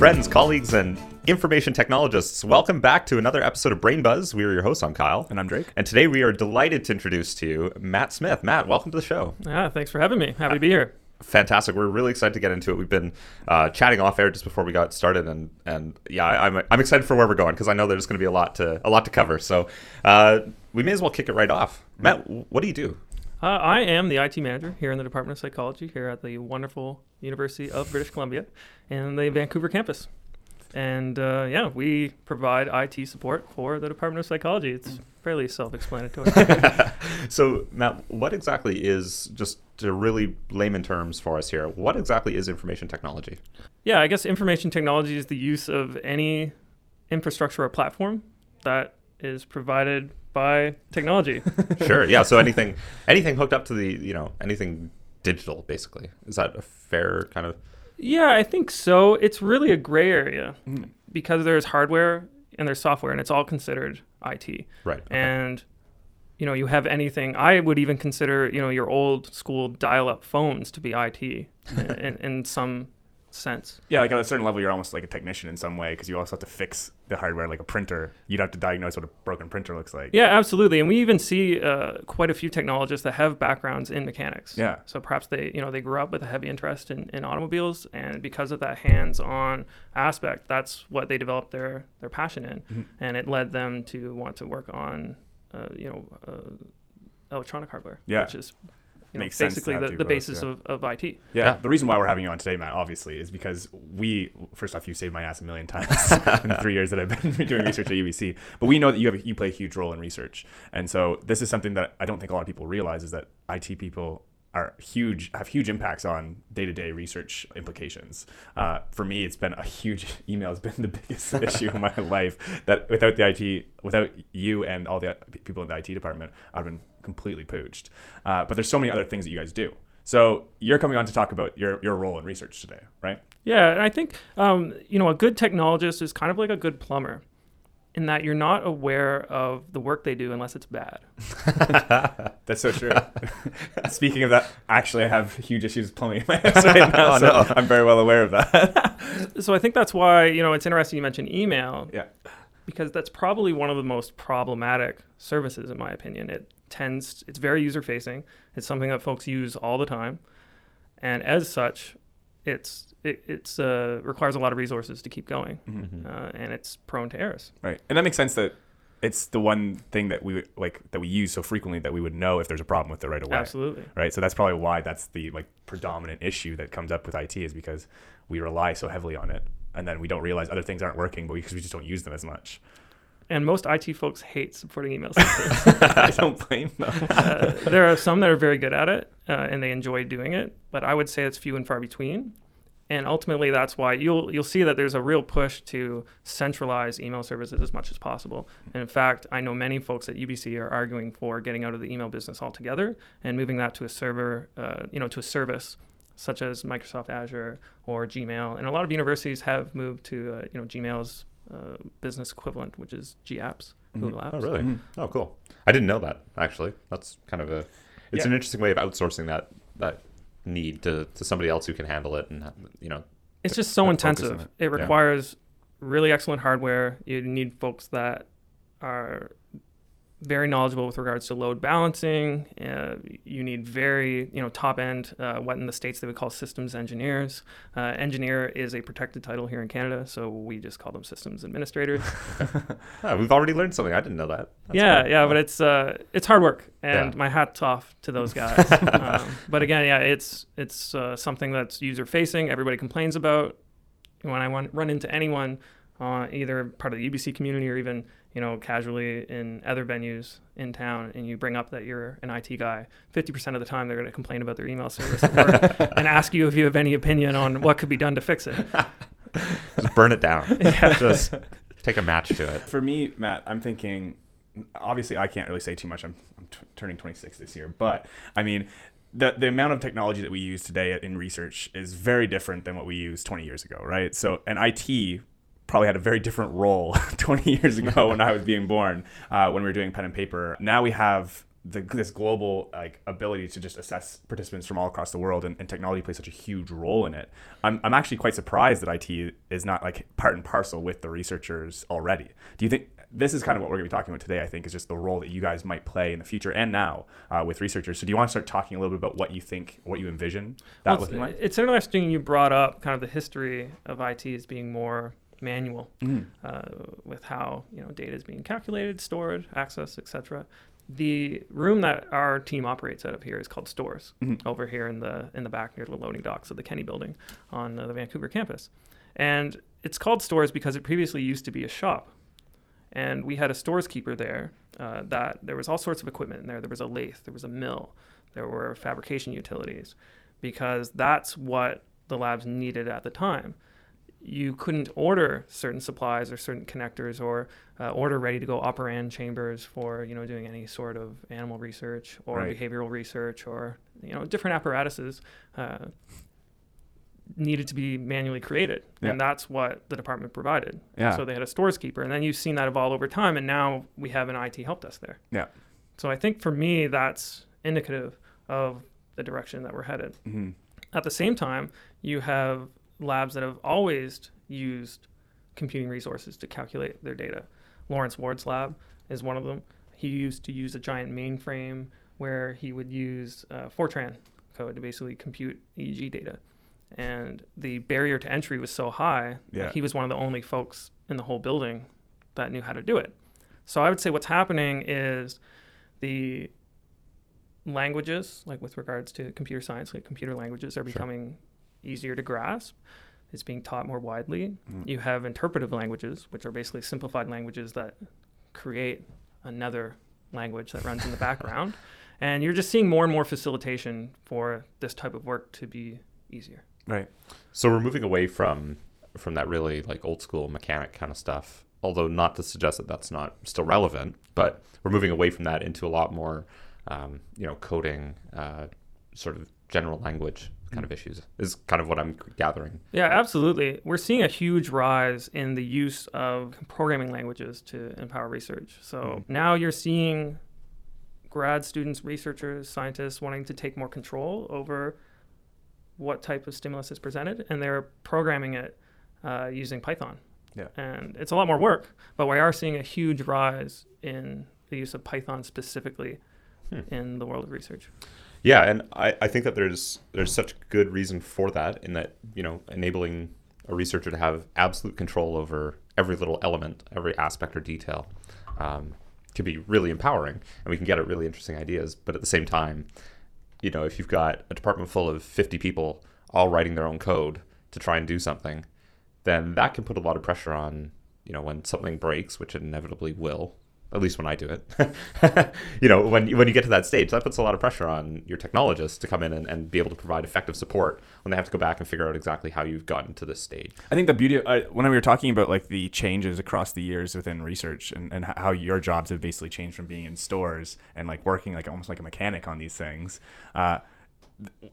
friends, colleagues, and information technologists. Welcome back to another episode of Brain Buzz. We are your hosts. I'm Kyle. And I'm Drake. And today we are delighted to introduce to you Matt Smith. Matt, welcome to the show. Yeah, thanks for having me. Happy to be here. Fantastic. We're really excited to get into it. We've been uh, chatting off air just before we got started, and and yeah, I'm I'm excited for where we're going because I know there's going to be a lot to a lot to cover. So uh, we may as well kick it right off. Matt, what do you do? Uh, I am the IT manager here in the Department of Psychology here at the wonderful University of British Columbia in the Vancouver campus. And uh, yeah, we provide IT support for the Department of Psychology. It's fairly self-explanatory. so, Matt, what exactly is just to really layman terms for us here? What exactly is information technology? yeah, I guess information technology is the use of any infrastructure or platform that is provided by technology. sure. Yeah. So anything, anything hooked up to the, you know, anything digital, basically. Is that a fair kind of? Yeah, I think so. It's really a gray area hmm. because there's hardware and there's software, and it's all considered IT. Right. okay. And you know, you have anything. I would even consider you know your old school dial-up phones to be IT in, in some sense. Yeah, like at a certain level, you're almost like a technician in some way because you also have to fix the hardware, like a printer. You'd have to diagnose what a broken printer looks like. Yeah, absolutely. And we even see uh, quite a few technologists that have backgrounds in mechanics. Yeah. So perhaps they, you know, they grew up with a heavy interest in, in automobiles, and because of that hands-on aspect, that's what they developed their their passion in, Mm-hmm. and it led them to want to work on, uh, you know, uh, electronic hardware. Yeah. Which is. You know, Makes basically have the, the both, basis yeah. of, of IT. Yeah, Yeah. The reason why we're having you on today, Matt, obviously, is because we first off, you saved my ass a million times in the three years that I've been doing research at UBC. But we know that you have you play a huge role in research, and so this is something that I don't think a lot of people realize is that IT people are huge have huge impacts on day-to-day research implications uh, for me it's been a huge email has been the biggest issue in my life that without the it without you and all the people in the it department i've been completely pooched uh, but there's so many other things that you guys do so you're coming on to talk about your, your role in research today right Yeah, and I think um, you know a good technologist is kind of like a good plumber, in that you're not aware of the work they do unless it's bad. That's so true. Speaking of that, actually, I have huge issues with plumbing in my house right now, Oh, so no. I'm very well aware of that. So I think that's why you know it's interesting you mentioned email yeah, because that's probably one of the most problematic services in my opinion. It tends it's very user facing. It's something that folks use all the time, and as such, it's it it's uh, requires a lot of resources to keep going, Mm-hmm. uh, and it's prone to errors. right, and that makes sense that it's the one thing that we like that we use so frequently that we would know if there's a problem with it right away. Absolutely. Right, so that's probably why that's the like predominant issue that comes up with IT is because we rely so heavily on it, and then we don't realize other things aren't working, but because we just don't use them as much. And most IT folks hate supporting email systems. I don't blame them. uh, there are some that are very good at it uh, and they enjoy doing it, but I would say it's few and far between. And ultimately, that's why you'll you'll see that there's a real push to centralize email services as much as possible. And in fact, I know many folks at UBC are arguing for getting out of the email business altogether and moving that to a server, uh, you know, to a service such as Microsoft Azure or Gmail. And a lot of universities have moved to uh, you know Gmail's uh, business equivalent, which is GApps, Google Apps. Oh, really? Mhm. Oh, cool. I didn't know that actually. That's kind of a. It's Yeah. an interesting way of outsourcing that that need to, to somebody else who can handle it, and you know. it's just so that focus on intensive. it. It, requires really excellent hardware. You need folks that are very knowledgeable with regards to load balancing. Uh, you need very, you know, top end, uh, what in the states they would call systems engineers. Uh, engineer is a protected title here in Canada, so we just call them systems administrators. Ah, we've already learned something. I didn't know that. That's yeah, great. yeah, but it's uh, it's hard work, and Yeah. my hat's off to those guys. um, but again, yeah, it's it's uh, something that's user facing. Everybody complains about. When I run, run into anyone, uh, either part of the UBC community or even you know casually in other venues in town, and you bring up that you're an IT guy, fifty percent of the time they're going to complain about their email service and ask you if you have any opinion on what could be done to fix it. Just burn it down. Yeah. Just take a match to it. For me, Matt, I'm thinking. Obviously, I can't really say too much. I'm, I'm t- turning 26 this year, but I mean, the the amount of technology that we use today in research is very different than what we used 20 years ago, right? So, and IT probably had a very different role 20 years ago when I was being born, uh, when we were doing pen and paper. Now we have the, this global like ability to just assess participants from all across the world and, and technology plays such a huge role in it. I'm, I'm actually quite surprised that it is not like part and parcel with the researchers already. Do you think this is kind of what we're going to be talking about today i think is just the role that you guys might play in the future and now uh, with researchers. So do you want to start talking a little bit about what you think what you envision that Well, looking it's, like? it's interesting you brought up kind of the history of IT as being more manual Mhm. uh, with how you know data is being calculated, stored, accessed, etc. The room that our team operates out of here is called Stores, Mhm. over here in the in the back near the loading docks of the Kenny Building on the Vancouver campus, and it's called Stores because it previously used to be a shop, and we had a stores keeper there. Uh, that there was all sorts of equipment in there. There was a lathe, there was a mill, there were fabrication utilities, because that's what the labs needed at the time you couldn't order certain supplies or certain connectors or uh, order ready to go operant chambers for you know doing any sort of animal research or Right. behavioral research or you know different apparatuses uh, needed to be manually created Yeah. and that's what the department provided yeah so they had a stores keeper and then you've seen that evolve over time and now we have an IT help desk there Yeah. so I think for me that's indicative of the direction that we're headed Mhm. at the same time, you have labs that have always used computing resources to calculate their data. Lawrence Ward's lab is one of them. He used to use a giant mainframe where he would use uh, Fortran code to basically compute EEG data. And the barrier to entry was so high Yeah. that he was one of the only folks in the whole building that knew how to do it. So I would say what's happening is the languages, like with regards to computer science, like computer languages, are becoming easier to grasp. It's being taught more widely. Mm. You have interpretive languages, which are basically simplified languages that create another language that runs in the background. And you're just seeing more and more facilitation for this type of work to be easier. right So we're moving away from from that really like old school mechanic kind of stuff. Although not to suggest that that's not still relevant, but we're moving away from that into a lot more, um, you know, coding, uh, sort of general language kind of issues is kind of what I'm gathering. Yeah, absolutely. We're seeing a huge rise in the use of programming languages to empower research. So now you're seeing grad students, researchers, scientists wanting to take more control over what type of stimulus is presented, and they're programming it uh, using Python. Yeah. And it's a lot more work, but we are seeing a huge rise in the use of Python specifically Hmm. in the world of research. Yeah, and I, I think that there's there's such good reason for that in that you know enabling a researcher to have absolute control over every little element, every aspect or detail, um, can be really empowering, and we can get at really interesting ideas. But at the same time, you know, if you've got a department full of 50 people all writing their own code to try and do something, then that can put a lot of pressure on you know when something breaks, which it inevitably will. At least when I do it, you know, when when you get to that stage, that puts a lot of pressure on your technologists to come in and, and be able to provide effective support when they have to go back and figure out exactly how you've gotten to this stage. I think the beauty of, uh, when we were talking about like the changes across the years within research and, and how your jobs have basically changed from being in stores and like working like almost like a mechanic on these things. Uh,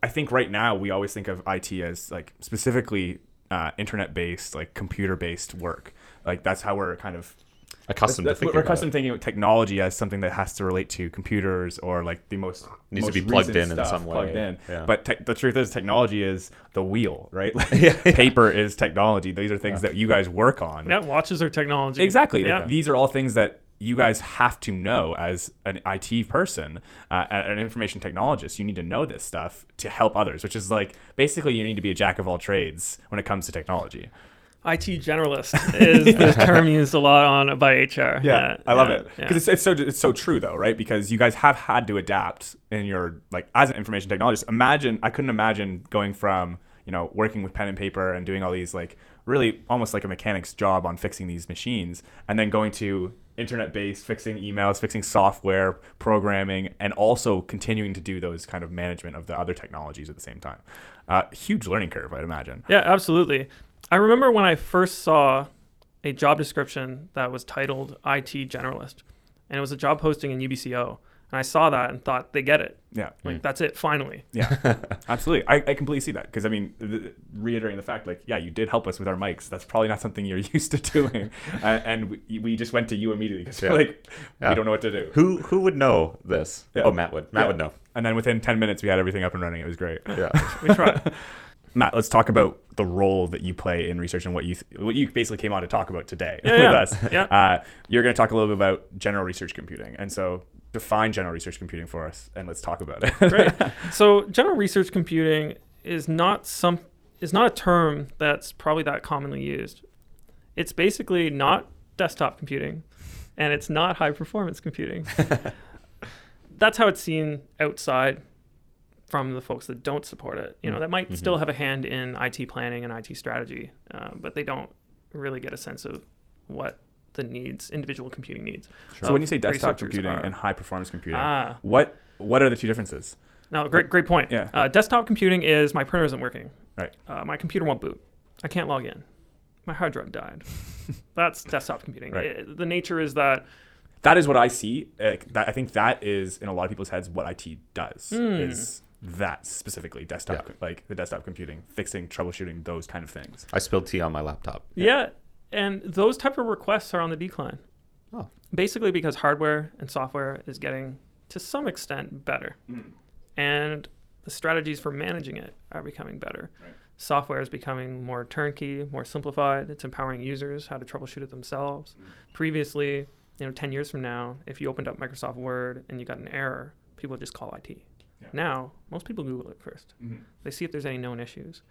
I think right now we always think of IT as like specifically uh, internet based, like computer based work. Like that's how we're kind of Accustomed that's- to thinking we're about accustomed it. thinking of technology as something that has to relate to computers or like the most Needs to be plugged recent in in stuff some plugged way. in. Yeah. But te- the truth is, technology is the wheel, right? Like, Yeah, yeah. Paper is technology. These are things that you guys work on. Yeah, watches are technology. Exactly. Yeah. These are all things that you guys have to know as an IT person, uh, an information technologist. You need to know this stuff to help others, which is like basically you need to be a jack of all trades when it comes to technology. IT generalist is the term used a lot on by HR. Yeah. I love yeah, it yeah. because it's, it's so it's so true though, right? Because you guys have had to adapt in your like as an information technologist. Imagine I couldn't imagine going from you know working with pen and paper and doing all these like really almost like a mechanic's job on fixing these machines, and then going to internet based fixing emails, fixing software, programming, and also continuing to do those kind of management of the other technologies at the same time. Uh, huge learning curve, I'd imagine. Yeah, absolutely. I remember when I first saw a job description that was titled IT generalist, and it was a job posting in UBCO. And I saw that and thought they get it. Yeah. Like that's it, finally. Yeah, absolutely. I, I completely see that because I mean, the, reiterating the fact, like, yeah, you did help us with our mics. That's probably not something you're used to doing, uh, and we, we just went to you immediately because Yeah. we're like, Yeah. we don't know what to do. Who who would know this? Yeah. Oh, Matt would. Matt Yeah. would know. And then within ten minutes, we had everything up and running. It was great. Yeah. We tried. Matt, let's talk about the role that you play in research and what you th- what you basically came on to talk about today Yeah, with yeah. us. Yeah. Uh, you're going to talk a little bit about general research computing, and so define general research computing for us, and let's talk about it. Great. So general research computing is not some is not a term that's probably that commonly used. It's basically not desktop computing and it's not high performance computing. that's how it's seen outside from the folks that don't support it. You know, that might still have a hand in IT planning and IT strategy, uh, but they don't really get a sense of what the needs, individual computing needs. so when you say desktop computing are. and high performance computing, Ah, what what are the two differences? No, great, great point. Yeah. Uh, desktop computing is my printer isn't working. Right. Uh, my computer won't boot. I can't log in. My hard drive died. That's desktop computing. Right. It- the nature is that That is what I see. Uh, that, I think that is in a lot of people's heads what IT does Hmm. is that specifically desktop, Yeah. like the desktop computing, fixing, troubleshooting, those kind of things. I spilled tea on my laptop. yeah. and those type of requests are on the decline. Oh. Basically, because hardware and software is getting to some extent better, hmm. and the strategies for managing it are becoming better. Right. Software is becoming more turnkey, more simplified. It's empowering users how to troubleshoot it themselves. Hmm. Previously, you know, 10 years from now, if you opened up Microsoft Word and you got an error, people would just call IT. Yeah. Now, most people Google it first. Mhm. They see if there's any known issues.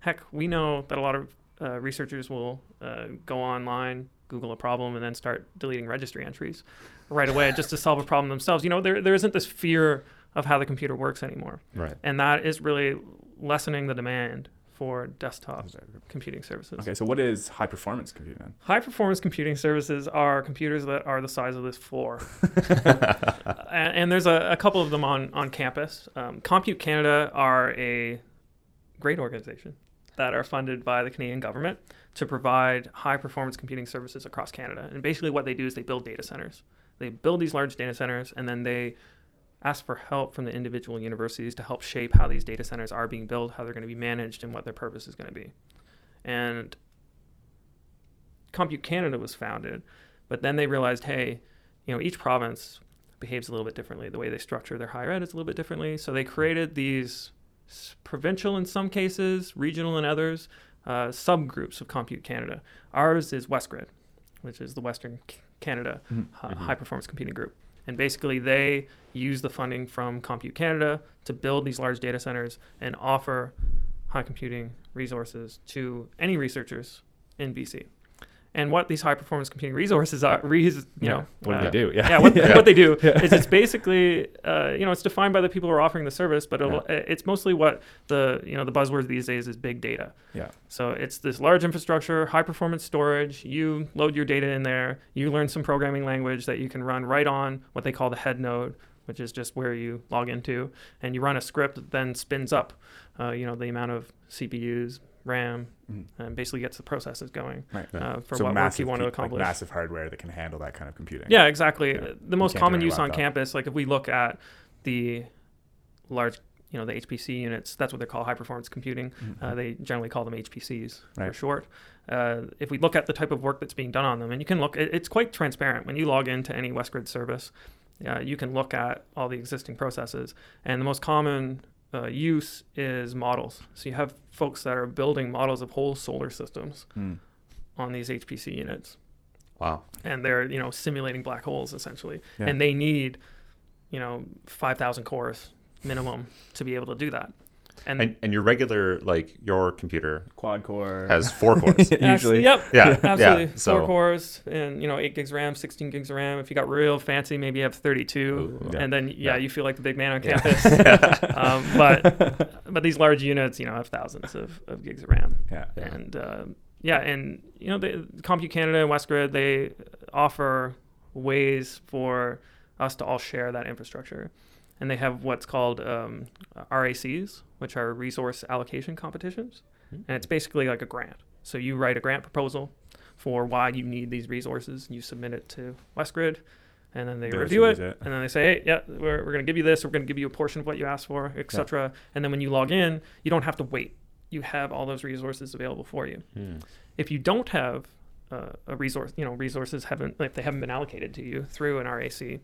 Heck, we know that a lot of uh, researchers will uh, go online, Google a problem, and then start deleting registry entries right away just to solve a problem themselves. You know, there, there isn't this fear of how the computer works anymore. Right. And that is really lessening the demand for desktop computing services. Okay, so what is high performance computing? High performance computing services are computers that are the size of this floor. And, and there's a, a couple of them on, on campus. Um, Compute Canada are a great organization that are funded by the Canadian government to provide high performance computing services across Canada. And basically, what they do is they build data centers. They build these large data centers and then they ask for help from the individual universities to help shape how these data centers are being built, how they're going to be managed, and what their purpose is going to be. And Compute Canada was founded, but then they realized, hey, you know, each province behaves a little bit differently. The way they structure their higher ed is a little bit differently. So they created these provincial in some cases, regional in others, uh, subgroups of Compute Canada. Ours is WestGrid, which is the Western Canada Mhm. uh, high performance computing group. And basically, they use the funding from Compute Canada to build these large data centers and offer high computing resources to any researchers in BC. And what these high performance computing resources are, res, you Yeah. know, what do uh, they do? Yeah. yeah, what, Yeah. what they do is it's basically, uh, you know, it's defined by the people who are offering the service, but it'll, it's mostly what the, you know, the buzzword these days is big data. Yeah. So it's this large infrastructure, high performance storage. You load your data in there. You learn some programming language that you can run right on what they call the head node, which is just where you log into, and you run a script that then spins up, uh, you know, the amount of CPUs, RAM, Mhm. and basically gets the processes going Right. uh, for so what work massive, you want to pe- like accomplish. massive hardware that can handle that kind of computing. Yeah, exactly. Yeah. The most common use on campus, like if we look at the large, you know, the HPC units, that's what they call high performance computing. Mhm. Uh, they generally call them HPCs for short. Uh, if we look at the type of work that's being done on them, and you can look, it, it's quite transparent. When you log into any WestGrid service, uh, you can look at all the existing processes. And the most common uh, use is models. So you have folks that are building models of whole solar systems Mm. on these HPC units Wow. and they're you know simulating black holes essentially Yeah. and they need you know 5000 cores minimum to be able to do that and, And and your regular like your computer Quad core has four cores. Usually. yep Yeah, absolutely yeah, four cores and you know 8 gigs ram 16 gigs of ram if you got real fancy maybe you have 32 Ooh. Yeah. and then yeah, Yeah. you feel like the big man on Yeah. campus um, but but these large units you know have thousands of, of gigs of ram Yeah. Yeah. and uh, yeah, and you know, the Compute Canada and WestGrid they offer ways for us to all share that infrastructure, and they have what's called um, RACs, which are resource allocation competitions, and it's basically like a grant. So you write a grant proposal for why you need these resources, and you submit it to WestGrid. and then they They review it, it. and then they say, hey, yeah, we're, we're going to give you this, we're going to give you a portion of what you asked for, etc. And then when you log in, you don't have to wait. You have all those resources available for you. Hmm. If you don't have uh, a resource, you know, resources haven't, if they haven't been allocated to you through an RAC,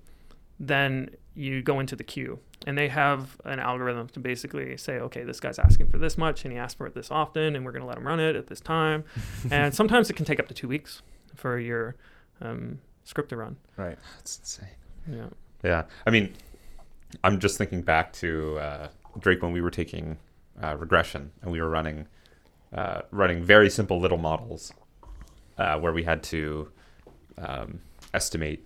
then you go into the queue and they have an algorithm to basically say, okay, this guy's asking for this much and he asked for it this often and we're going to let him run it at this time. and sometimes it can take up to two weeks for your um, script to run. Right. That's insane. Yeah. Yeah, I mean, I'm just thinking back to uh, Drake when we were taking uh, regression and we were running uh, running very simple little models uh, where we had to um, estimate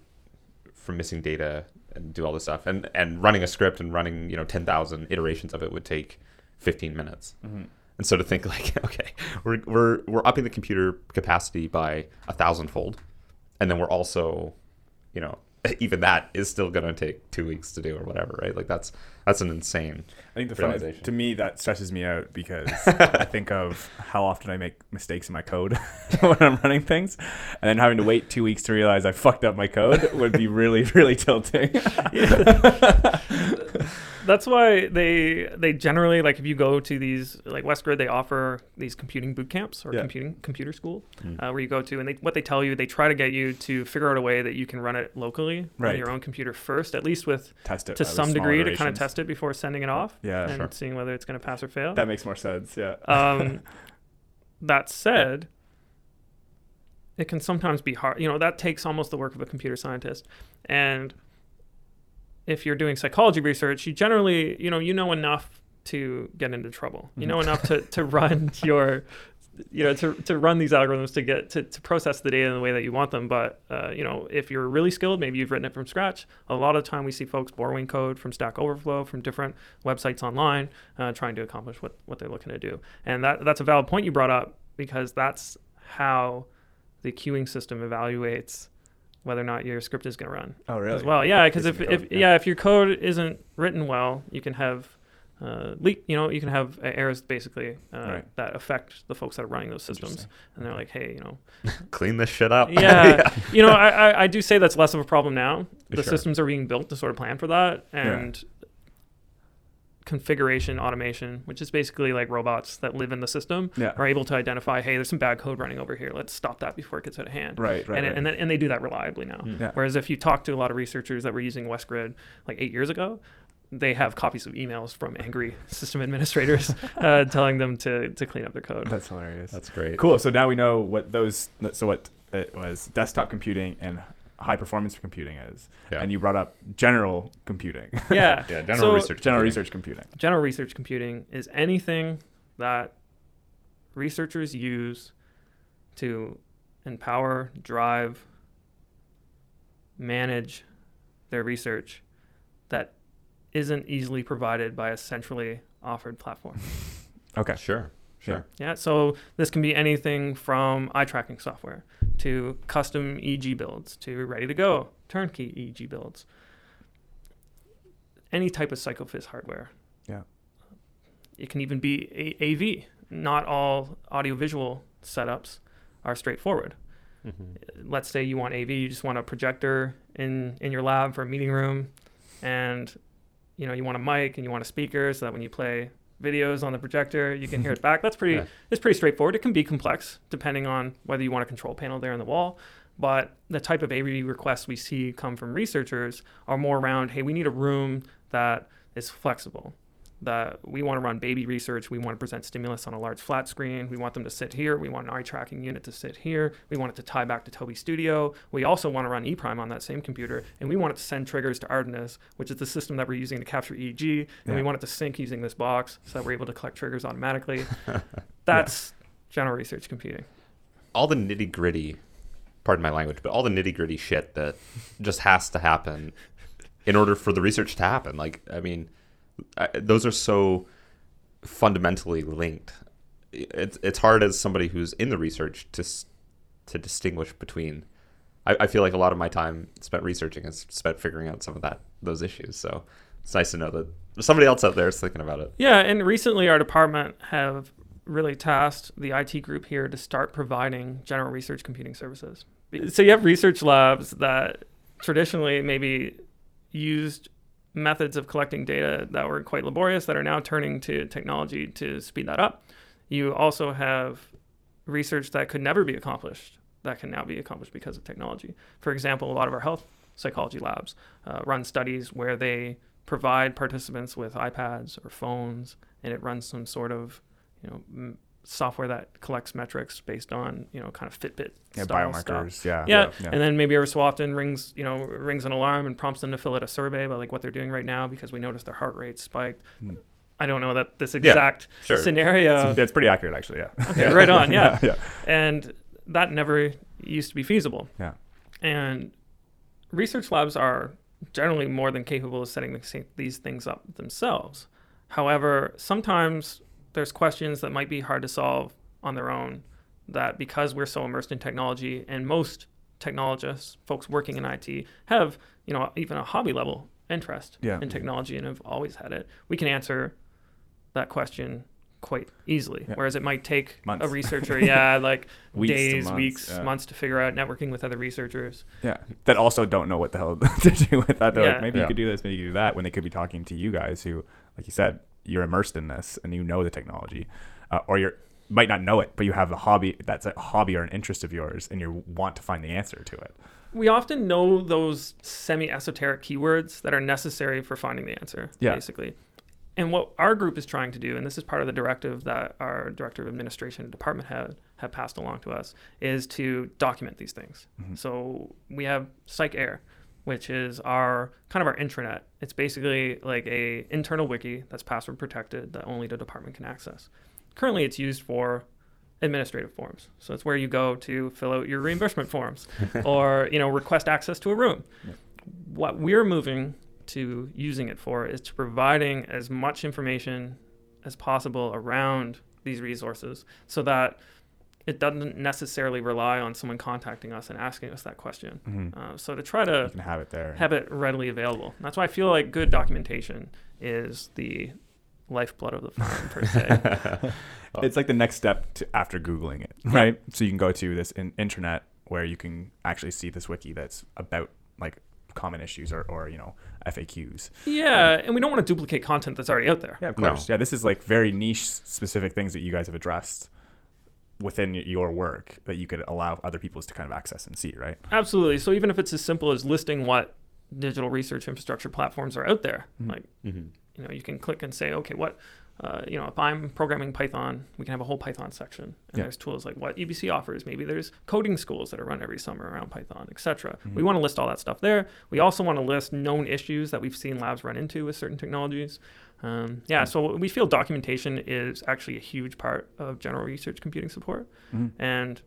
from missing data and do all this stuff and and running a script and running you know 10,000 iterations of it would take 15 minutes. Mhm. And so to think like, okay, we're we're we're upping the computer capacity by a thousandfold, and then we're also, you know, even that is still going to take two weeks to do or whatever, right? Like that's that's an insane. I think the fun Realization. to me that stresses me out because I think of how often I make mistakes in my code when I'm running things, and then having to wait two weeks to realize I fucked up my code would be really really tilting. That's why they they generally like if you go to these like Westgrid, they offer these computing boot camps or Yeah. computing computer school Mm. uh, where you go to and they, what they tell you they try to get you to figure out a way that you can run it locally Right. on your own computer first, at least with Test it to some small degree to kind of iterations. Test it before sending it off Yeah, and sure. seeing whether it's going to pass or fail. That makes more sense. Yeah. Um, that said, it can sometimes be hard. You know, that takes almost the work of a computer scientist. And if you're doing psychology research, you generally, you know, you know enough to get into trouble. You know enough to, to run your, you know, to, to run these algorithms to get to, to process the data in the way that you want them. But, uh, you know, if you're really skilled, maybe you've written it from scratch. A lot of time we see folks borrowing code from Stack Overflow, from different websites online, uh, trying to accomplish what, what they're looking to do. And that that's a valid point you brought up because that's how the queuing system evaluates whether or not your script is going to run Oh really? as well. Yeah, because if, if yeah. yeah. if your code isn't written well, you can have uh, leak. You know, you can have errors basically uh, Right. that affect the folks that are running those systems, and they're like, hey, you know, Clean this shit up. yeah, you know, I, I I do say that's less of a problem now. The Sure. systems are being built to sort of plan for that, and configuration automation, which is basically like robots that live in the system, Yeah. are able to identify, hey, there's some bad code running over here. Let's stop that before it gets out of hand. Right. Right. and, right. and, then, and they do that reliably now. Mm. yeah. Whereas if you talk to a lot of researchers that were using WestGrid like eight years ago, they have copies of emails from angry system administrators uh, telling them to, to clean up their code. That's hilarious. That's great. Cool. So now we know what those. So what it was desktop computing and high performance computing is. Yeah. And you brought up general computing, Yeah. Yeah, general So- research. general computing. research computing. General research computing is anything that researchers use to empower, drive, manage their research that isn't easily provided by a centrally offered platform. Okay. Sure. Sure. Yeah, so this can be anything from eye tracking software to custom EG builds to ready to go turnkey EG builds. Any type of psychophys hardware. Yeah. It can even be a- AV. Not all audiovisual setups are straightforward. Mhm. Let's say you want AV, you just want a projector in in your lab for a meeting room, and you know you want a mic and you want a speaker so that when you play videos on the projector, you can hear it back. That's pretty. Yeah. It's pretty straightforward. It can be complex depending on whether you want a control panel there on the wall. But the type of AV requests we see come from researchers are more around, hey, we need a room that is flexible. That we want to run baby research. We want to present stimulus on a large flat screen. We want them to sit here. We want an eye tracking unit to sit here. We want it to tie back to Tobii Studio. We also want to run ePrime on that same computer. And we want it to send triggers to Artemis, which is the system that we're using to capture EEG. And we want it to sync using this box so that we're able to collect triggers automatically. That's general research computing. all the nitty gritty, pardon my language, but all the nitty gritty shit that just has to happen in order for the research to happen. Like, I mean, I, those are so fundamentally linked. It's it's hard as somebody who's in the research to to distinguish between. I, I feel like a lot of my time spent researching is spent figuring out some of that those issues. So it's nice to know that somebody else out there is thinking about it. Yeah, and recently our department have really tasked the IT group here to start providing general research computing services. So you have research labs that traditionally maybe used methods of collecting data that were quite laborious that are now turning to technology to speed that up. You also have research that could never be accomplished that can now be accomplished because of technology. For example, a lot of our health psychology labs uh, run studies where they provide participants with iPads or phones, and it runs some sort of, you know, software that collects metrics based on, you know, kind of Fitbit Yeah, style biomarkers. stuff. Yeah. Yeah, Yeah. and then maybe every so often rings, you know, rings an alarm and prompts them to fill out a survey about like what they're doing right now because we noticed their heart rate spiked. Hmm. I don't know that this exact sure. scenario. It's pretty accurate, actually. Yeah. Okay, right on, yeah. yeah. and that never used to be feasible. Yeah. And research labs are generally more than capable of setting the- these things up themselves. However, sometimes there's questions that might be hard to solve on their own that because we're so immersed in technology and most technologists, folks working in IT, have, you know, even a hobby level interest Yeah. in technology and have always had it. We can answer that question quite easily. Yeah. Whereas it might take Months. a researcher, yeah, like Weeks days, months, weeks, yeah. months to figure out networking with other researchers. Yeah. That also don't know what the hell to do with that. They're Yeah. like, maybe Yeah. you could do this, maybe you could do that, when they could be talking to you guys who, like you said, you're immersed in this and you know the technology, uh, or you're might not know it, but you have a hobby that's a hobby or an interest of yours, and you want to find the answer to it. We often know those semi esoteric keywords that are necessary for finding the answer, Yeah. basically. And what our group is trying to do, and this is part of the directive that our director of administration and department head have passed along to us, is to document these things. So we have Psych Air, which is our kind of our intranet. It's basically like a internal wiki that's password protected that only the department can access. Currently, it's used for administrative forms. So it's where you go to fill out your reimbursement forms or you know request access to a room. What we're moving to using it for is to providing as much information as possible around these resources so that it doesn't necessarily rely on someone contacting us and asking us that question. Mhm. Uh, so to try You to can have it there. have it readily available. That's why I feel like good documentation is the lifeblood of the firm per se. it's like the next step to after googling it right so you can go to this in, internet where you can actually see this wiki that's about like common issues or, or you know faqs yeah, and we don't want to duplicate content that's already out there. yeah of No. course yeah this is like very niche specific things that you guys have addressed within your work that you could allow other people to kind of access and see right Absolutely. So even if it's as simple as listing what digital research infrastructure platforms are out there, Mhm. like Mhm. you know, you can click and say, okay, what, uh, you know, if I'm programming Python, we can have a whole Python section. And Yeah. there's tools like what UBC offers. Maybe there's coding schools that are run every summer around Python, etc. Mhm. We want to list all that stuff there. We also want to list known issues that we've seen labs run into with certain technologies. Um, yeah, so we feel documentation is actually a huge part of general research computing support. Mhm. And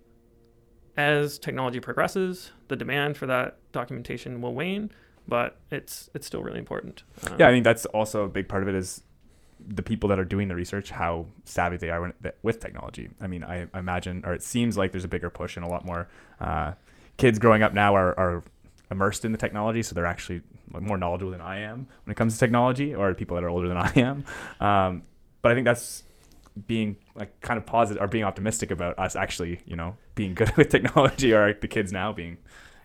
as technology progresses, the demand for that documentation will wane, but it's it's still really important. Um, yeah i think that's also a big part of it is the people that are doing the research how savvy they are with technology i mean I, I imagine or it seems like there's a bigger push and a lot more uh, kids growing up now are, are immersed in the technology so they're actually more knowledgeable than i am when it comes to technology or people that are older than i am um, but i think that's being like kind of positive or being optimistic about us actually you know being good with technology or the kids now being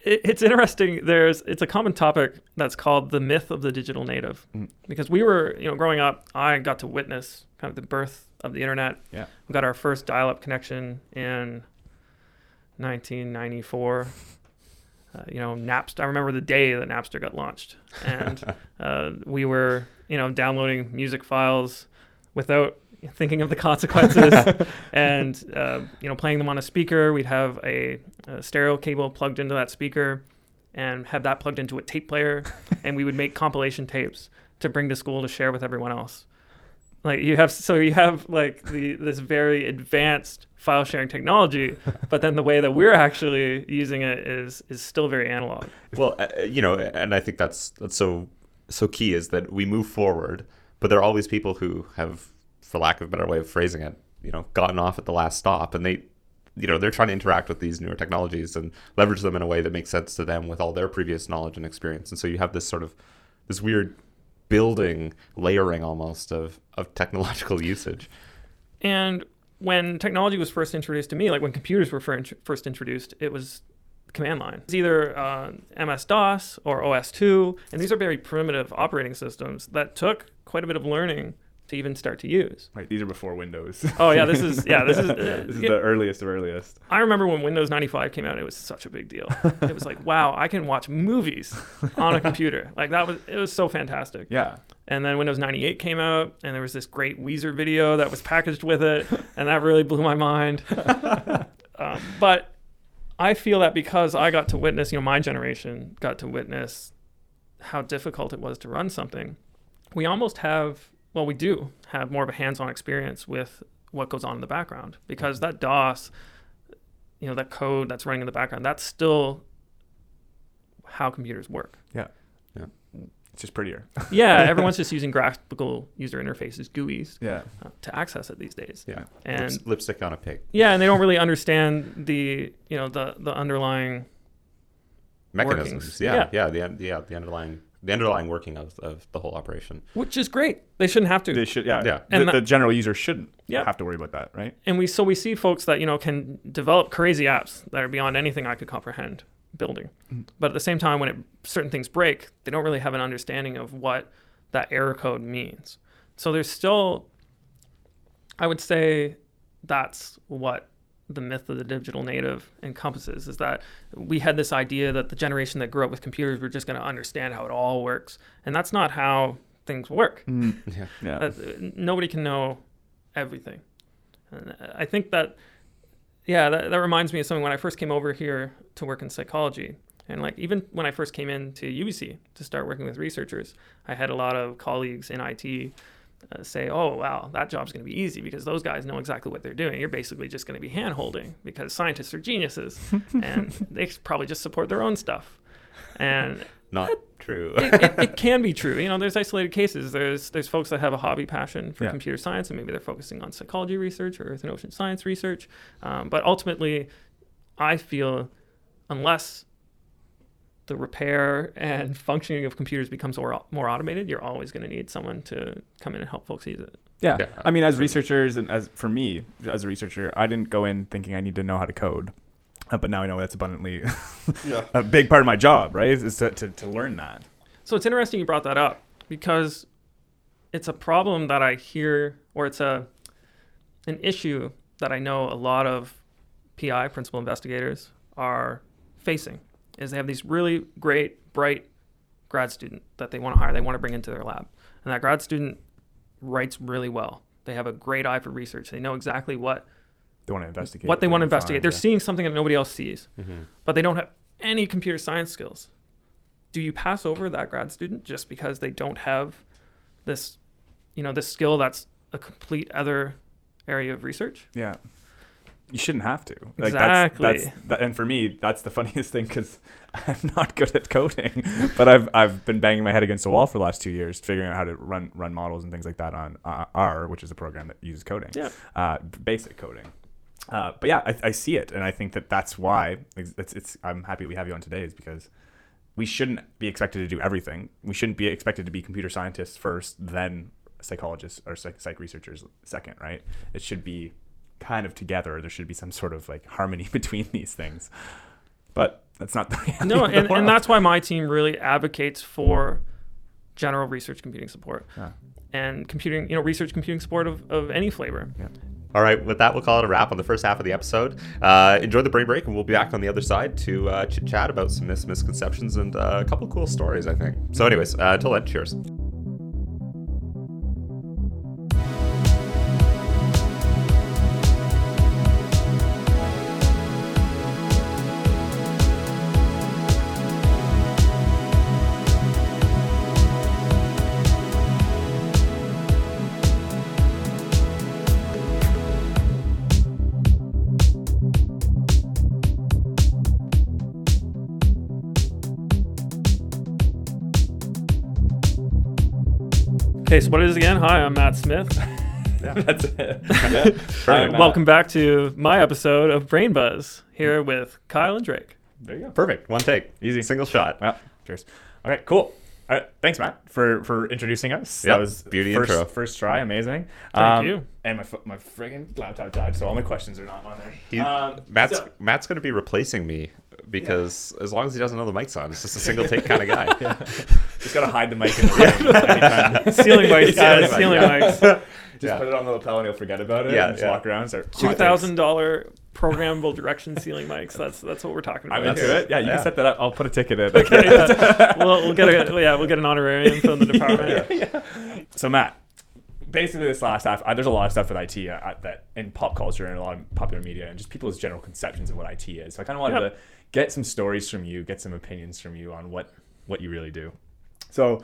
it, it's interesting. There's it's a common topic that's called the myth of the digital native, Mm. because we were you know growing up, I got to witness kind of the birth of the internet. Yeah. we got our first dial-up connection in 1994. Uh, you know, Napster. I remember the day that Napster got launched, and uh, we were you know downloading music files without thinking of the consequences and uh, you know playing them on a speaker we'd have a, a stereo cable plugged into that speaker and have that plugged into a tape player and we would make compilation tapes to bring to school to share with everyone else like you have so you have like the this very advanced file sharing technology but then the way that we're actually using it is is still very analog. Well, uh, you know, and I think that's that's so so key is that we move forward, but there are always people who have, for lack of a better way of phrasing it, you know, gotten off at the last stop, and they, you know, they're trying to interact with these newer technologies and leverage them in a way that makes sense to them with all their previous knowledge and experience, and so you have this sort of this weird building layering almost of of technological usage. And when technology was first introduced to me, like when computers were first introduced, it was command line. It's either uh, MS DOS or OS2, and these are very primitive operating systems that took quite a bit of learning to even start to use. Right, these are before Windows. Oh yeah, this is yeah, this is. Uh, this is the earliest of earliest. I remember when Windows 95 came out, it was such a big deal. it was like, wow, I can watch movies on a computer. Like that was it was so fantastic. Yeah. And then Windows 98 came out, and there was this great Weezer video that was packaged with it, and that really blew my mind. um, but I feel that because I got to witness, you know, my generation got to witness how difficult it was to run something, we almost have, well, we do have more of a hands on experience with what goes on in the background because that DOS, you know, that code that's running in the background, that's still how computers work. Yeah, yeah, it's just prettier. Yeah, everyone's just using graphical user interfaces, GUIs, Yeah. uh, to access it these days. Yeah. And Lips- lipstick on a pig. yeah, and they don't really understand the you know the the underlying. Mechanisms. Yeah, Yeah. yeah. The yeah the underlying the underlying working of, of the whole operation. Which is great. They shouldn't have to. They should. Yeah. Yeah. And the that- general user shouldn't Yeah. have to worry about that, right? and we so we see folks that you know can develop crazy apps that are beyond anything I could comprehend building. But at the same time, when it, certain things break, they don't really have an understanding of what that error code means. So there's still, I would say, that's what the myth of the digital native encompasses is that we had this idea that the generation that grew up with computers were just going to understand how it all works and that's not how things work Yeah. Yeah. uh, nobody can know everything. And I think that, yeah, that, that reminds me of something when I first came over here to work in psychology. And like even when I first came into UBC to start working with researchers, I had a lot of colleagues in IT uh, say, "Oh, wow, that job's going to be easy because those guys know exactly what they're doing. You're basically just going to be hand holding because scientists are geniuses and they probably just support their own stuff." And Not true. it, it, it can be true. You know, there's isolated cases. There's there's folks that have a hobby passion for Yeah. computer science, and maybe they're focusing on psychology research or earth and ocean science research. Um, but ultimately, I feel unless the repair and functioning of computers becomes more, more automated, you're always going to need someone to come in and help folks use it. Yeah. Yeah, I mean, as researchers and as for me as a researcher, I didn't go in thinking I need to know how to code. Uh, but now I know that's abundantly yeah. a big part of my job, right? Is to, to, to learn that. So it's interesting you brought that up because it's a problem that I hear, or it's a an issue that I know a lot of PI principal investigators are facing. Is they have these really great, bright grad student that they want to hire, they want to bring into their lab, and that grad student writes really well. They have a great eye for research. They know exactly what They want to investigate. what they want to find, investigate. They're yeah. seeing something that nobody else sees Mhm. but they don't have any computer science skills. Do you pass over that grad student just because they don't have this, you know, this skill that's a complete other area of research? Yeah. You shouldn't have to. Exactly. That's, that's, that, and for me, that's the funniest thing because I'm not good at coding, but I've I've been banging my head against the wall for the last two years, figuring out how to run run models and things like that on uh, R, which is a program that uses coding. Yeah. Uh, basic coding. Uh, but yeah, I, I see it, and I think that that's why it's, it's, it's. I'm happy we have you on today, is because we shouldn't be expected to do everything. We shouldn't be expected to be computer scientists first, then psychologists or psych, psych researchers second, right? It should be kind of together. There should be some sort of like harmony between these things. But that's not the reality No, of the and, and that's why my team really advocates for general research computing support Yeah. and computing, you know, research computing support of, of any flavor. All right, with that, we'll call it a wrap on the first half of the episode. Uh, enjoy the brain break, and we'll be back on the other side to uh, chit chat about some mis- misconceptions and uh, a couple cool stories, I think. So, anyways, uh, until then, cheers. Okay, so what is it again? Hi, I'm Matt Smith. that's it. Perfect. Welcome back to my episode of Brain Buzz here with Kyle and Drake. There you go. Perfect. One take. Easy. Single shot. Well, cheers. Okay, cool. All right, thanks, Matt, for for introducing us. Yep, that was beauty first, intro. First try, amazing. Um, Thank you. And my fo- my friggin' laptop died, so all my questions are not on there. He- Um, Matt's so- Matt's going to be replacing me because as long as he doesn't know the mic's on, it's just a single take kind of guy. Just gotta hide the mic in the room. Ceiling mics, Yeah, guys. Ceiling yeah. mics. Just Yeah. put it on the lapel and he'll forget about it. Yeah, and just yeah. walk around. And start Two thousand dollar programmable direction ceiling mics. That's that's what we're talking about. I'm about. into it. Yeah, you Yeah. can set that up. I'll put a ticket in. we'll, we'll get a yeah, we'll get an honorarium from the department. So Matt, basically this last half, uh, there's a lot of stuff with IT uh, that in pop culture and a lot of popular media and just people's general conceptions of what IT is. So I kind of wanted Yep. to get some stories from you, get some opinions from you on what what you really do. So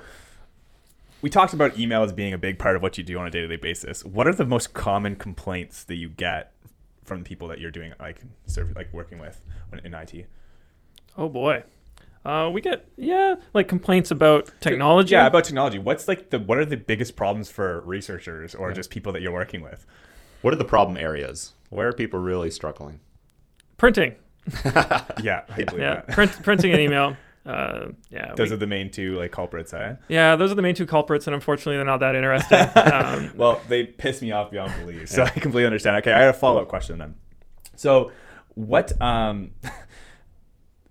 we talked about email as being a big part of what you do on a day-to-day basis. What are the most common complaints that you get from people that you're doing like serve, like working with in IT? Oh boy. Uh, we get yeah, like complaints about technology. Yeah, about technology. What's like the what are the biggest problems for researchers or just people that you're working with? What are the problem areas? Where are people really struggling? printing. Yeah, I believe Yeah, that. print, printing an email. Uh, yeah, Those we- are the main two like culprits, eh? yeah, those are the main two culprits, and unfortunately, they're not that interesting. Um, Well, they piss me off beyond belief, so I completely understand. Okay, I have a follow up question then. So, what? Um,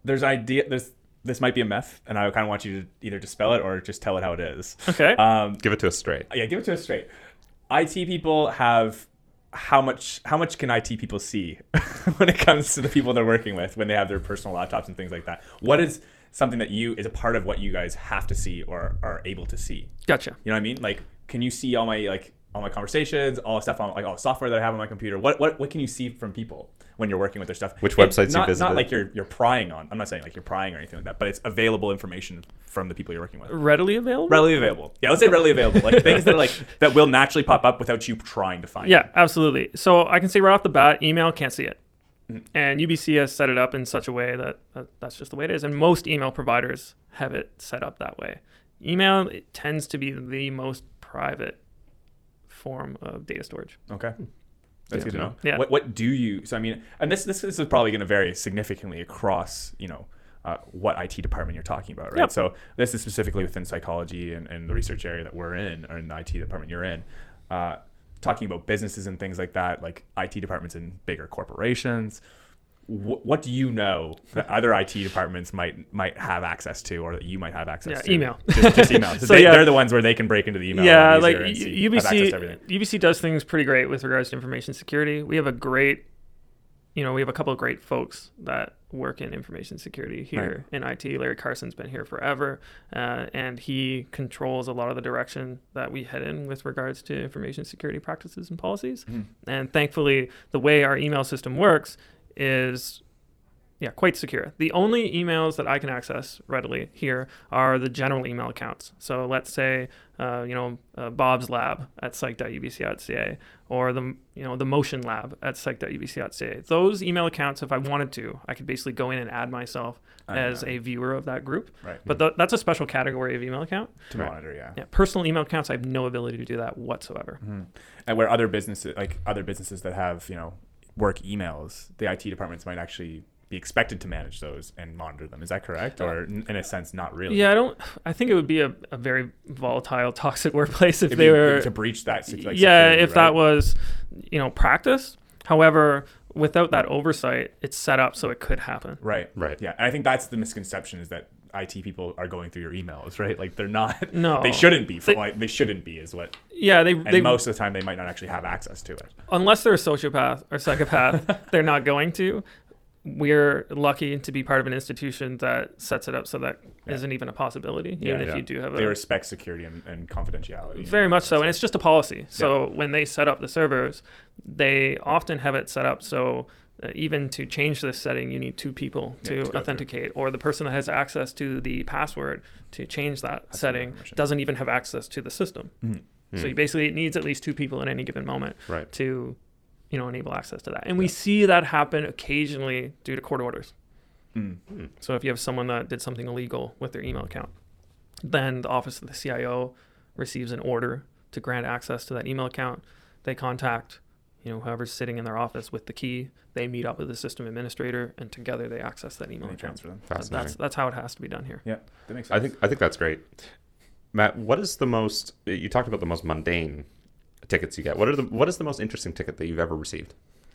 there's idea. There's this might be a myth, and I kind of want you to either dispel it or just tell it how it is. okay. Um, Give it to us straight. yeah, give it to us straight. IT people have how much how much can IT people see when it comes to the people they're working with when they have their personal laptops and things like that? What is something that you is a part of what you guys have to see or are able to see? gotcha. You know what I mean? Like, can you see all my like all my conversations, all the stuff on like all the software that I have on my computer? What what what can you see from people when you're working with their stuff? Which And websites you not, visited? Not like you're you're prying on. I'm not saying like you're prying or anything like that, but it's available information from the people you're working with. Readily available. Readily available. Yeah, let's say readily available. Like things that are like that will naturally pop up without you trying to find. Yeah, absolutely. So I can say right off the bat, email can't see it. Mm-hmm. And UBC has set it up in such a way that, that that's just the way it is. And most email providers have it set up that way. Email it tends to be the most private form of data storage. Okay. That's good to know. Yeah. What what do you? So I mean, and this this, this is probably going to vary significantly across you know uh, what IT department you're talking about, right? Yep. So this is specifically within psychology and, and the research area that we're in, or in the IT department you're in. Uh, talking about businesses and things like that, like IT departments in bigger corporations. Wh- what do you know that other IT departments might might have access to, or that you might have access Yeah, to? email. just, just email. So So, they, yeah. they're the ones where they can break into the email. yeah, like see- have access to UBC. UBC does things pretty great with regards to information security. We have a great, you know, we have a couple of great folks that work in information security here in IT. Larry Carson's been here forever, uh, and he controls a lot of the direction that we head in with regards to information security practices and policies. Mm-hmm. And thankfully, the way our email system works is yeah, quite secure. The only emails that I can access readily here are the general email accounts. So let's say, uh, you know, uh, Bob's Lab at psych.ubc.ca or the, you know, the Motion Lab at psych.ubc.ca. Those email accounts, if I wanted to, I could basically go in and add myself I as know. a viewer of that group. Right. But th- that's a special category of email account. to Right. monitor, yeah. Yeah, personal email accounts, I have no ability to do that whatsoever. and where other businesses like other businesses that have you know work emails the it departments might actually be expected to manage those and monitor them is that correct or in a sense not really Yeah, I don't. I think it would be a, a very volatile, toxic workplace if If they you- were to breach that sec- like, yeah, security, if right? that was, you know, practice. However, without that oversight, it's set up so it could happen. right Right. yeah and i think that's the misconception is that IT people are going through your emails, right? Like they're not. No. they shouldn't be. They- like, they shouldn't be, is what. Yeah, they, And they most of the time, they might not actually have access to it. unless they're a sociopath or psychopath, they're not going to. We're lucky to be part of an institution that sets it up so that Yeah. not even a possibility, Yeah, even if yeah. you do have They a respect security and, and confidentiality. Very much so, and it's just a policy. So when they set up the servers, they often have it set up so uh, even to change this setting, you need two people Yeah, to to go through. authenticate, or the person that has access to the password to change that That's setting doesn't even have access to the system. Mhm. So you basically it needs at least two people in any given moment Right. to, you know, enable access to that. And we see that happen occasionally due to court orders. Mm. So if you have someone that did something illegal with their email account, then the office of the CIO receives an order to grant access to that email account. They contact, you know, whoever's sitting in their office with the key. They meet up with the system administrator, and together they access that email Let me account. transfer them. Fascinating. That's that's how it has to be done here. Yeah, that makes sense. I think I think that's great. Matt, what is the most you talked about the most mundane tickets you get? What are the what is the most interesting ticket that you've ever received?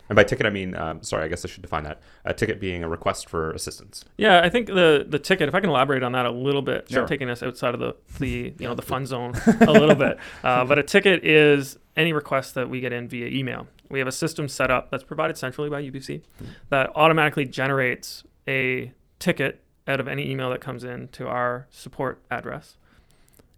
And by ticket, I mean, um, sorry, I guess I should define that. A ticket being a request for assistance. Yeah, I think the the ticket. If I can elaborate on that a little bit, Sure. taking us outside of the the you know the fun zone a little bit. Uh, but a ticket is any requests that we get in via email. We have a system set up that's provided centrally by UBC that automatically generates a ticket out of any email that comes in to our support address,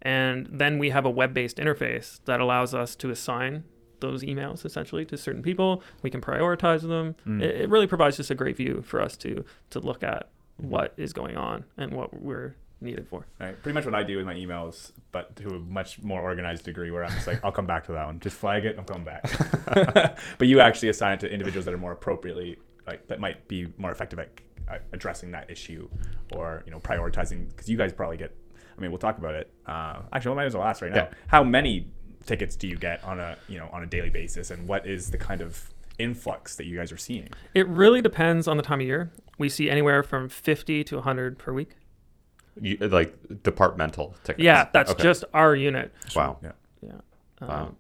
and then we have a web-based interface that allows us to assign those emails essentially to certain people. We can prioritize them. Mm. It, it really provides just a great view for us to to look at what is going on and what we're needed for. Right. Pretty much what I do with my emails, but to a much more organized degree where I'm just like, I'll come back to that one. Just flag it, I'm coming back. but you actually assign it to individuals that are more appropriately, like, that might be more effective at uh, addressing that issue or, you know, prioritizing, because you guys probably get, I mean, we'll talk about it. Uh, actually, I might as well ask right now. Yeah. How many tickets do you get on a, you know, on a daily basis and what is the kind of influx that you guys are seeing? It really depends on the time of year. We see anywhere from 50 to 100 per week. You, like departmental tickets. Yeah, that's Okay. just our unit. wow. Yeah. Yeah. Um, Wow.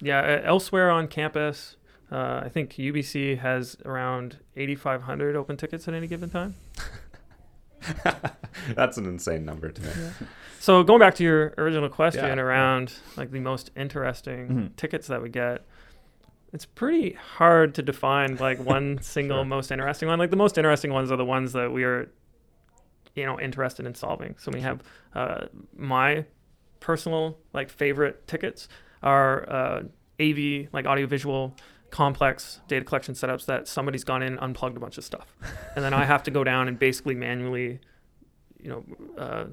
Yeah. Elsewhere on campus, uh, I think UBC has around 8,500 open tickets at any given time. That's an insane number to me. So going back to your original question Yeah. around like the most interesting Mhm. tickets that we get, it's pretty hard to define like one single Sure. most interesting one. Like the most interesting ones are the ones that we are, you know, interested in solving. So we have uh, my personal like favorite tickets are uh, AV like audiovisual complex data collection setups that somebody's gone in unplugged a bunch of stuff, and then I have to go down and basically manually, you know. Uh,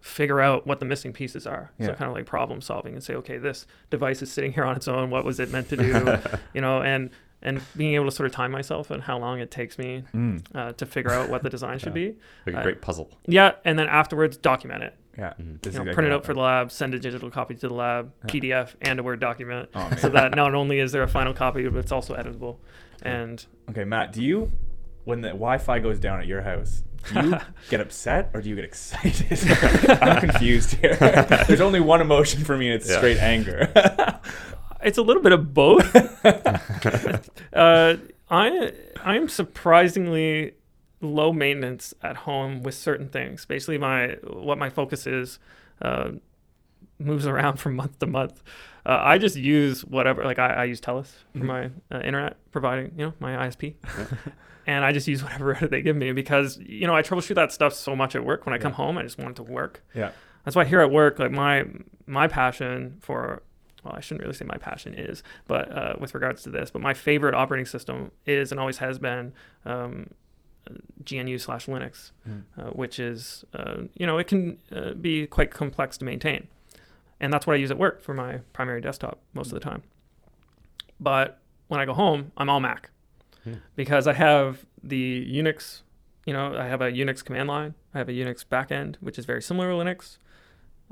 figure out what the missing pieces are. So kind of like problem solving and say okay this device is sitting here on its own. What was it meant to do? You know and and being able to sort of time myself and how long it takes me Mm. uh, to figure out what the design should be Like a I- great puzzle. yeah and then afterwards document it Yeah. Mhm. You know, exactly print it out for the lab send a digital copy to the lab pdf and a word document Oh, so that not only is there a final copy but it's also editable and Okay, Matt, do you, when the Wi-Fi goes down at your house, do you get upset or do you get excited? I'm confused here. There's only one emotion for me, and it's Yeah. straight anger. It's a little bit of both. Uh, i i'm surprisingly low maintenance at home with certain things. Basically my what my focus is uh, moves around from month to month. Uh, i just use whatever like i, I use telus for Mhm. my uh, internet providing you know my isp and i just use whatever they give me because you know i troubleshoot that stuff so much at work. When i come home i just want it to work. Yeah. that's why here at work, like my my passion for well, I shouldn't really say my passion is, but uh, with regards to this, but my favorite operating system is and always has been um, GNU slash Linux, Mm. uh, which is uh, you know it can uh, be quite complex to maintain, and that's what I use at work for my primary desktop most of the time. But when I go home, I'm all Mac Hmm. because I have the Unix. You know, I have a Unix command line. I have a Unix backend, which is very similar to Linux.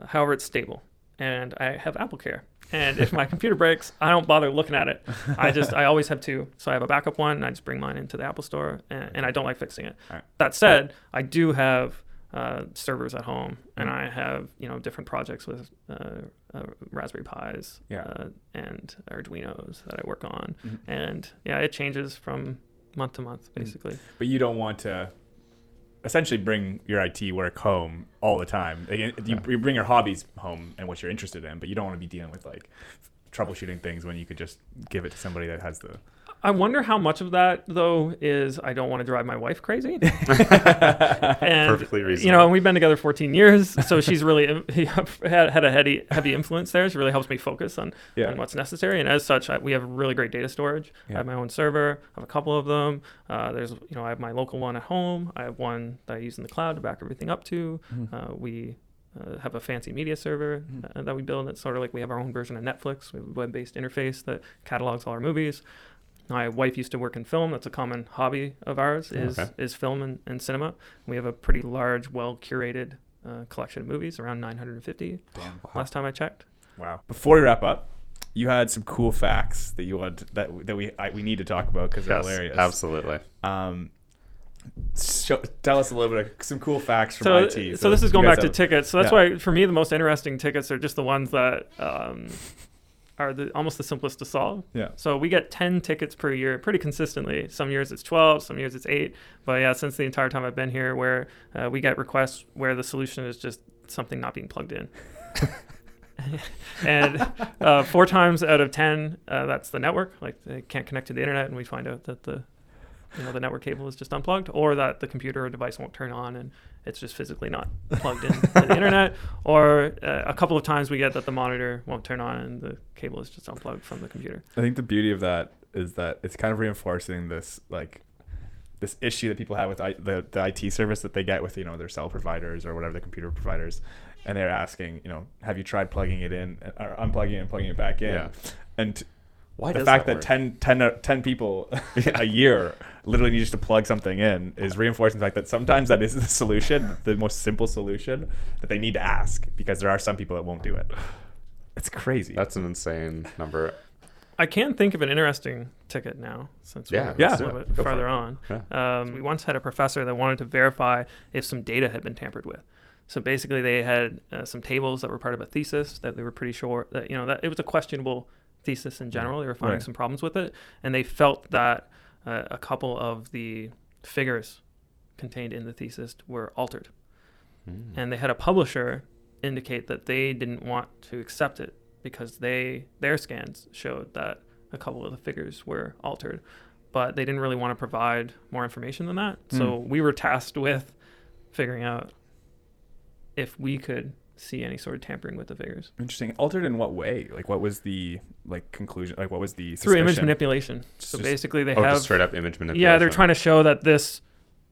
However, it's stable, and I have AppleCare. And if my computer breaks, I don't bother looking at it. I just I always have two, so I have a backup one, and I just bring mine into the Apple Store, and, and I don't like fixing it. Alright. That said, I do have uh, servers at home, and Mm. I have you know different projects with uh, uh, Raspberry Pis Yeah. uh, and Arduino's that I work on, Mhm. and yeah, it changes from month to month basically. But you don't want to essentially bring your IT work home all the time. Like, You, Yeah. you bring your hobbies home and what you're interested in, but you don't want to be dealing with like troubleshooting things when you could just give it to somebody that has the. I wonder how much of that though is I don't want to drive my wife crazy. and Perfectly reasonable. you know, and we've been together 14 years, so she's really had, had a heavy heavy influence there. She really helps me focus on, Yeah. on what's necessary, and as such, I, we have really great data storage. Yeah. I have my own server. I have a couple of them. Uh, there's you know I have my local one at home. I have one that I use in the cloud to back everything up to. Mhm. Uh, we uh, have a fancy media server uh, that we build. It's sort of like we have our own version of Netflix. We have a web-based interface that catalogs all our movies. My wife used to work in film. That's a common hobby of ours is Okay. is film and, and cinema. We have a pretty large, well curated uh, collection of movies, around 950 Damn. last time I checked. Wow. Before we wrap up, you had some cool facts that you want that that we I, we need to talk about because they're yes, hilarious. absolutely. Um, show, tell us a little bit of some cool facts from So, IT. so, this is going guys back to tickets. So that's yeah. why, for me, the most interesting tickets are just the ones that um, are the almost the simplest to solve. Yeah. So we get 10 tickets per year pretty consistently. Some years it's 12, some years it's 8. But yeah, since the entire time I've been here, where uh, we get requests where the solution is just something not being plugged in. and uh, four times out of 10, uh, that's the network. Like they can't connect to the internet, and we find out that the you know the network cable is just unplugged, or that the computer or device won't turn on and it's just physically not plugged in to the internet. Or uh, a couple of times we get that the monitor won't turn on and the cable is just unplugged from the computer. I think the beauty of that is that it's kind of reinforcing this like this issue that people have with I, the the IT service that they get with you know their cell providers or whatever the computer providers, and they're asking you know have you tried plugging it in or unplugging it and plugging it back in, Yeah. and Why the fact that, work? 10, 10, uh, 10 people a year literally need just to plug something in is reinforcing the fact that sometimes that is the solution, the most simple solution that they need to ask because there are some people that won't do it. It's crazy. That's an insane number. I can think of an interesting ticket now, since Yeah, we're Yeah. a little bit. Go farther on. Yeah. Um, we once had a professor that wanted to verify if some data had been tampered with. So basically, they had uh, some tables that were part of a thesis that they were pretty sure that you know that it was a questionable thesis in general. They were finding Right. some problems with it, and they felt that uh, a couple of the figures contained in the thesis were altered, Mm. and they had a publisher indicate that they didn't want to accept it because they their scans showed that a couple of the figures were altered but they didn't really want to provide more information than that so we were tasked with figuring out if we could see any sort of tampering with the figures Interesting. Altered in what way? Like, what was the like conclusion? Like, what was the through image suspicion? manipulation so Just- basically they Oh, have just straight up image manipulation. yeah they're trying to show that this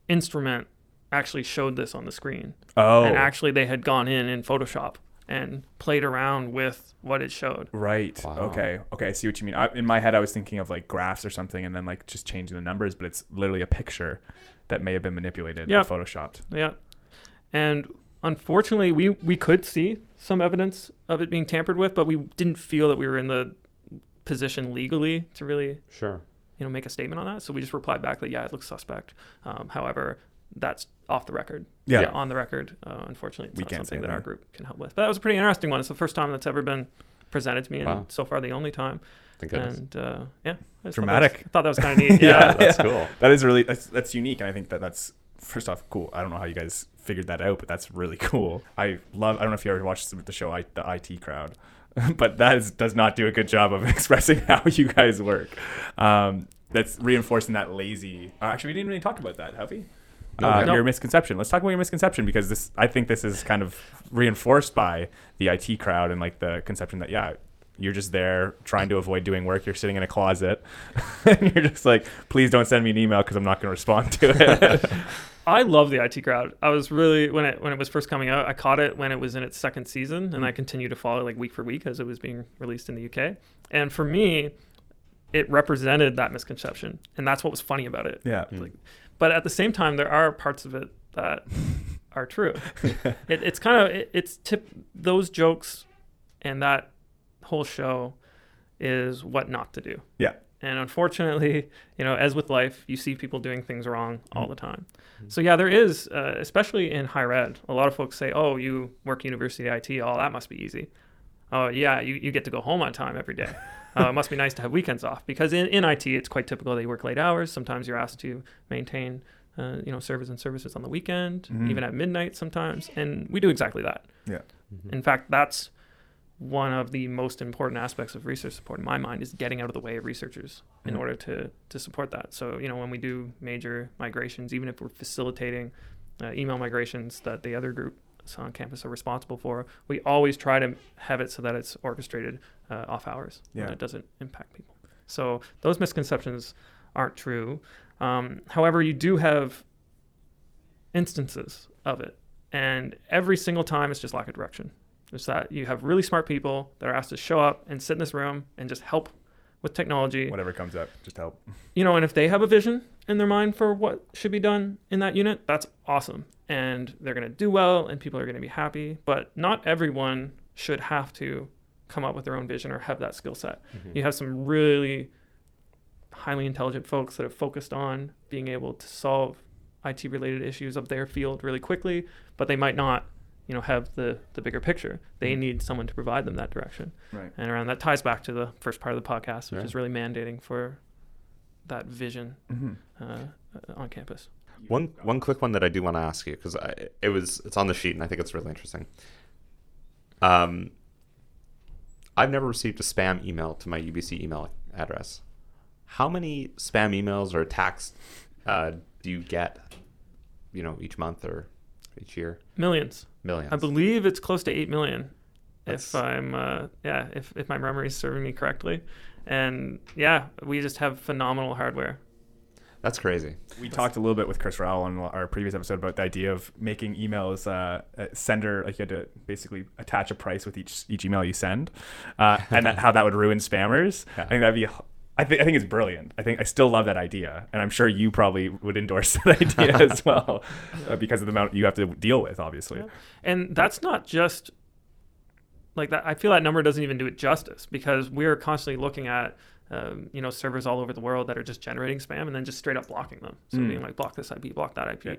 instrument actually showed this on the screen Oh, and actually they had gone in in photoshop and played around with what it showed right. Wow. Okay. Okay. I see what you mean. I, in my head, I was thinking of like graphs or something, and then like just changing the numbers, but it's literally a picture that may have been manipulated Yeah. and photoshopped. Yeah. And unfortunately, we, we could see some evidence of it being tampered with, but we didn't feel that we were in the position legally to really, Sure. you know, make a statement on that. So we just replied back that, yeah, it looks suspect. Um, however, that's off the record. Yeah. On the record, uh, unfortunately, it's We not can't something say that our group can help with. But that was a pretty interesting one. It's the first time that's ever been presented to me, and so far the only time. And uh, yeah, I Dramatic. Thought that was, I thought that was kind of neat. Yeah. yeah. that's cool. That is really that's that's unique, and I think that that's first off cool. I don't know how you guys figured that out, but that's really cool. I love. I don't know if you ever watched the show I, the IT Crowd, but that is, does not do a good job of expressing how you guys work. Um, that's reinforcing that lazy. Uh, actually, we didn't really talk about that, have we? No, uh, we Your misconception. Let's talk about your misconception because this, I think, this is kind of reinforced by the IT crowd and like the conception that yeah, you're just there trying to avoid doing work. You're sitting in a closet, and you're just like, please don't send me an email because I'm not going to respond to it. I love the IT crowd. I was really when it when it was first coming out, I caught it when it was in its second season, and I continued to follow it like week for week as it was being released in the UK. And for me, it represented that misconception, and that's what was funny about it. yeah. Mm. Like, but at the same time, there are parts of it that are true. it, it's kind of it, it's tip those jokes and that whole show is what not to do. Yeah. And unfortunately, you know, as with life, you see people doing things wrong Mm-hmm. all the time. So yeah, there is, uh, especially in higher ed, a lot of folks say, "Oh, you work university IT. Oh, that must be easy." Oh yeah, you, you get to go home on time every day. Uh, it must be nice to have weekends off because in, in IT it's quite typical they work late hours. Sometimes you're asked to maintain, uh, you know, servers and services on the weekend, Mhm. even at midnight sometimes, and we do exactly that. Yeah. In fact, that's one of the most important aspects of research support in my mind is getting out of the way of researchers in Mhm. order to to support that. So you know when we do major migrations, even if we're facilitating uh, email migrations that the other groups on campus are responsible for, we always try to have it so that it's orchestrated uh, off hours Yeah. and it doesn't impact people. So those misconceptions aren't true. Um, however, you do have instances of it, and every single time it's just lack of direction. It's that you have really smart people that are asked to show up and sit in this room and just help with technology. Whatever comes up, just help. You know, and if they have a vision in their mind for what should be done in that unit, that's awesome. And they're going to do well and people are going to be happy. But not everyone should have to come up with their own vision or have that skill set. Mm-hmm. You have some really highly intelligent folks that have focused on being able to solve IT related issues of their field really quickly, but they might not you know have the the bigger picture. They Mhm. need someone to provide them that direction. Right. And around that ties back to the first part of the podcast, which Yeah. is really mandating for that vision Mm-hmm. uh, on campus. One one quick one that I do want to ask you because it was it's on the sheet and I think it's really interesting. Um, I've never received a spam email to my UBC email address. How many spam emails or attacks uh, do you get? You know, each month or each year? Millions. Millions. I believe it's close to eight million, That's- if I'm uh, yeah, if if my memory is serving me correctly. And yeah, we just have phenomenal hardware. That's crazy. We talked a little bit with Chris Rowell on our previous episode about the idea of making emails uh, uh, sender like you had to basically attach a price with each each email you send, uh, and that, how that would ruin spammers. Yeah. I think that'd be. I think I think it's brilliant. I think I still love that idea, and I'm sure you probably would endorse that idea as well, uh, because of the amount you have to deal with, obviously. Yeah. And that's not just like that. I feel that number doesn't even do it justice because we're constantly looking at, um, you know, servers all over the world that are just generating spam and then just straight up blocking them. So Mm. being like, block this IP, block that IP. Yeah.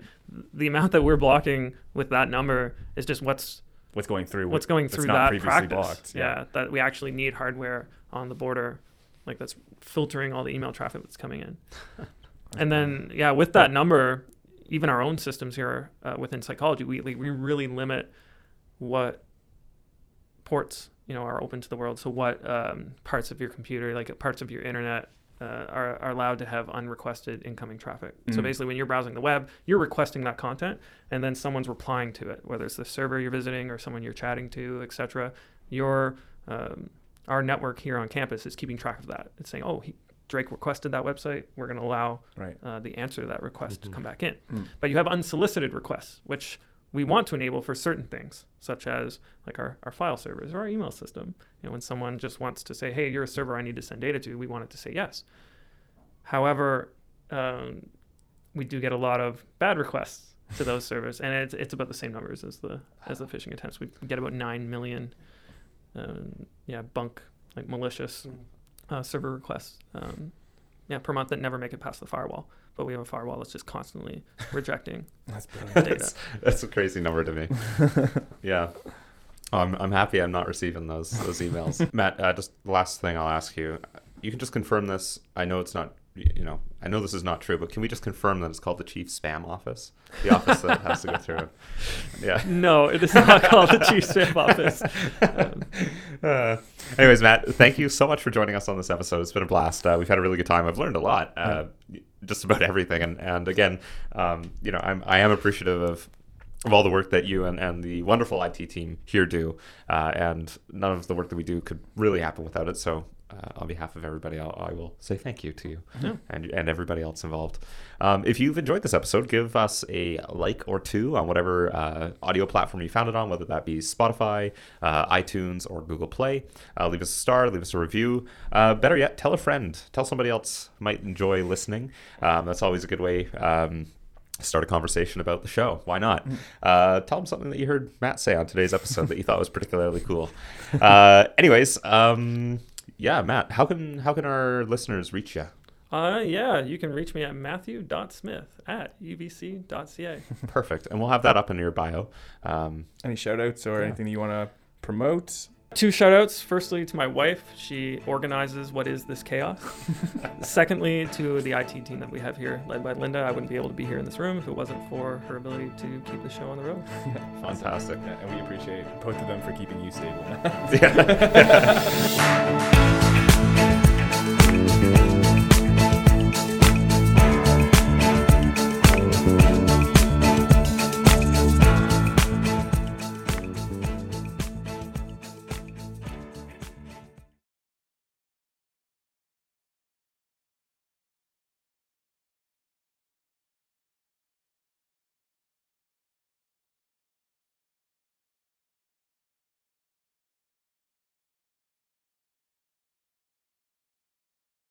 The amount that we're blocking with that number is just what's What's going through? what's what- going through not that previously practice. blocked. Yeah. that we actually need hardware on the border, like that's filtering all the email traffic that's coming in. and then yeah, with that number, even our own systems here uh, within psychology, we we really limit what ports you know are open to the world. So what um, parts of your computer, like parts of your internet. Uh, are, are allowed to have unrequested incoming traffic. So Mhm. basically, when you're browsing the web, you're requesting that content, and then someone's replying to it, whether it's the server you're visiting or someone you're chatting to, etc. Your um, our network here on campus is keeping track of that. It's saying, oh, he, Drake requested that website. We're going to allow Right. uh, the answer to that request to Mhm. come back in. Mm. But you have unsolicited requests, which we want to enable for certain things, such as like our, our file servers or our email system. You know, when someone just wants to say, hey, you're a server I need to send data to, we want it to say yes. However, um, we do get a lot of bad requests to those servers, and it's, it's about the same numbers as the as the phishing attempts. We get about nine million, um, yeah, bunk like malicious uh, server requests, um, yeah, per month that never make it past the firewall. But we have a firewall that's just constantly rejecting That's brilliant. data. that's, that's a crazy number to me. yeah. Oh, I'm, I'm happy I'm not receiving those those emails. Matt, uh, just last thing I'll ask you. You can just confirm this. I know it's not, you know, I know this is not true, but can we just confirm that it's called the chief spam office? The office that has to go through. Yeah. No, it is not called the chief spam office. Um, Uh, anyways, Matt, thank you so much for joining us on this episode. It's been a blast. Uh, we've had a really good time. I've learned a lot, uh, just about everything. And, and again, um, you know, I'm, I am appreciative of, of all the work that you and, and the wonderful IT team here do. Uh, and none of the work that we do could really happen without it. So, uh, on behalf of everybody, I'll, I will say thank you to you and, and everybody else involved. Um, if you've enjoyed this episode, give us a like or two on whatever uh, audio platform you found it on, whether that be Spotify, uh, iTunes, or Google Play. Uh, leave us a star, leave us a review. Uh, better yet, tell a friend. Tell somebody else might enjoy listening. Um, that's always a good way. Um, Start a conversation about the show. Why not? Uh, tell them something that you heard Matt say on today's episode that you thought was particularly cool. Uh, anyways, um, yeah, Matt, how can how can our listeners reach you? uh, yeah, you can reach me at matthew.smith at ubc.ca. Perfect. And we'll have that up in your bio. Um, Any shout outs or Yeah. anything you want to promote? Two shout outs. Firstly, to my wife. She organizes what is this chaos. Secondly, to the IT team that we have here, led by Linda. I wouldn't be able to be here in this room if it wasn't for her ability to keep the show on the road. fantastic. Yeah, and we appreciate both of them for keeping you stable. Yeah.